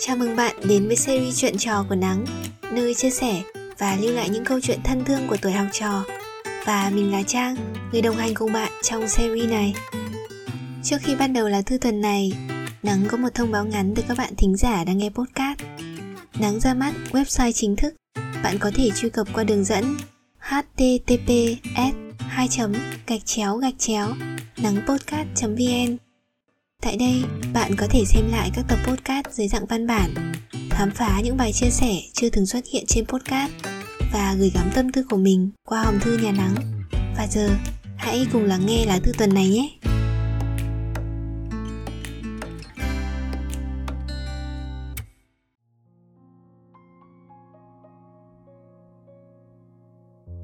Chào mừng bạn đến với series chuyện trò của Nắng, nơi chia sẻ và lưu lại những câu chuyện thân thương của tuổi học trò. Và mình là Trang, người đồng hành cùng bạn trong series này. Trước khi bắt đầu là thư tuần này, Nắng có một thông báo ngắn từ các bạn thính giả đang nghe podcast. Nắng ra mắt website chính thức, bạn có thể truy cập qua đường dẫn https 2 gạch chéo gạch chéo nắng vn Tại đây, bạn có thể xem lại các tập podcast dưới dạng văn bản, khám phá những bài chia sẻ chưa từng xuất hiện trên podcast và gửi gắm tâm tư của mình qua hòm thư nhà nắng. Và giờ, hãy cùng lắng nghe lá thư tuần này nhé.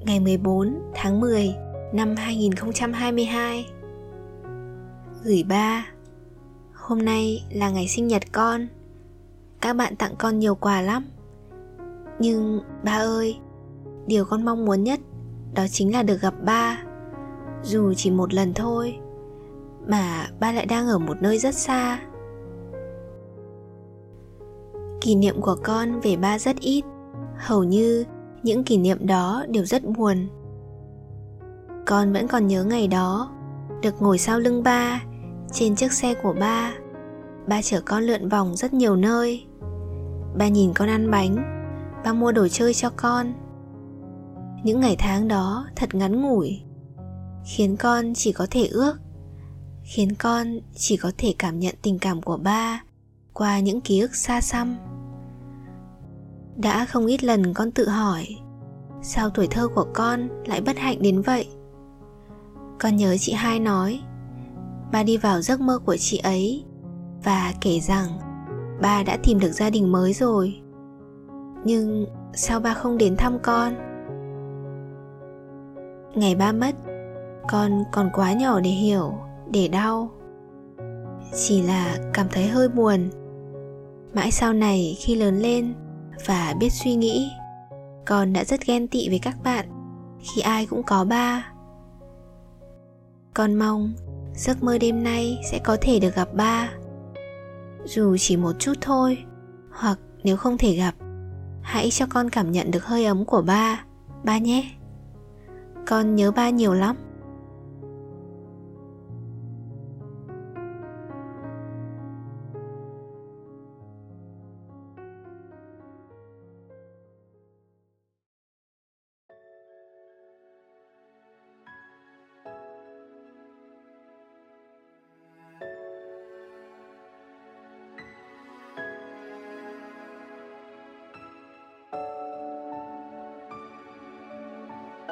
Ngày 14 tháng 10 năm 2022 Gửi ba Hôm nay là ngày sinh nhật con. Các bạn tặng con nhiều quà lắm. Nhưng, ba ơi, Điều con mong muốn nhất Đó chính là được gặp ba. Dù chỉ một lần thôi, Mà ba lại đang ở một nơi rất xa. Kỷ niệm của con về ba rất ít. Hầu như những kỷ niệm đó đều rất buồn. Con vẫn còn nhớ ngày đó, được ngồi sau lưng ba, trên chiếc xe của ba ba chở con lượn vòng rất nhiều nơi. Ba nhìn con ăn bánh. Ba mua đồ chơi cho con. Những ngày tháng đó thật ngắn ngủi. Khiến con chỉ có thể ước. Khiến con chỉ có thể cảm nhận tình cảm của ba qua những ký ức xa xăm. Đã không ít lần con tự hỏi, sao tuổi thơ của con lại bất hạnh đến vậy? Con nhớ chị hai nói, ba đi vào giấc mơ của chị ấy và kể rằng, ba đã tìm được gia đình mới rồi. Nhưng sao ba không đến thăm con? Ngày ba mất, con còn quá nhỏ để hiểu, để đau. Chỉ là cảm thấy hơi buồn. Mãi sau này khi lớn lên và biết suy nghĩ, con đã rất ghen tị với các bạn, khi ai cũng có ba. Con mong giấc mơ đêm nay sẽ có thể được gặp ba dù chỉ một chút thôi, hoặc nếu không thể gặp, hãy cho con cảm nhận được hơi ấm của ba ba nhé. Con nhớ ba nhiều lắm.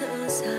dở dàng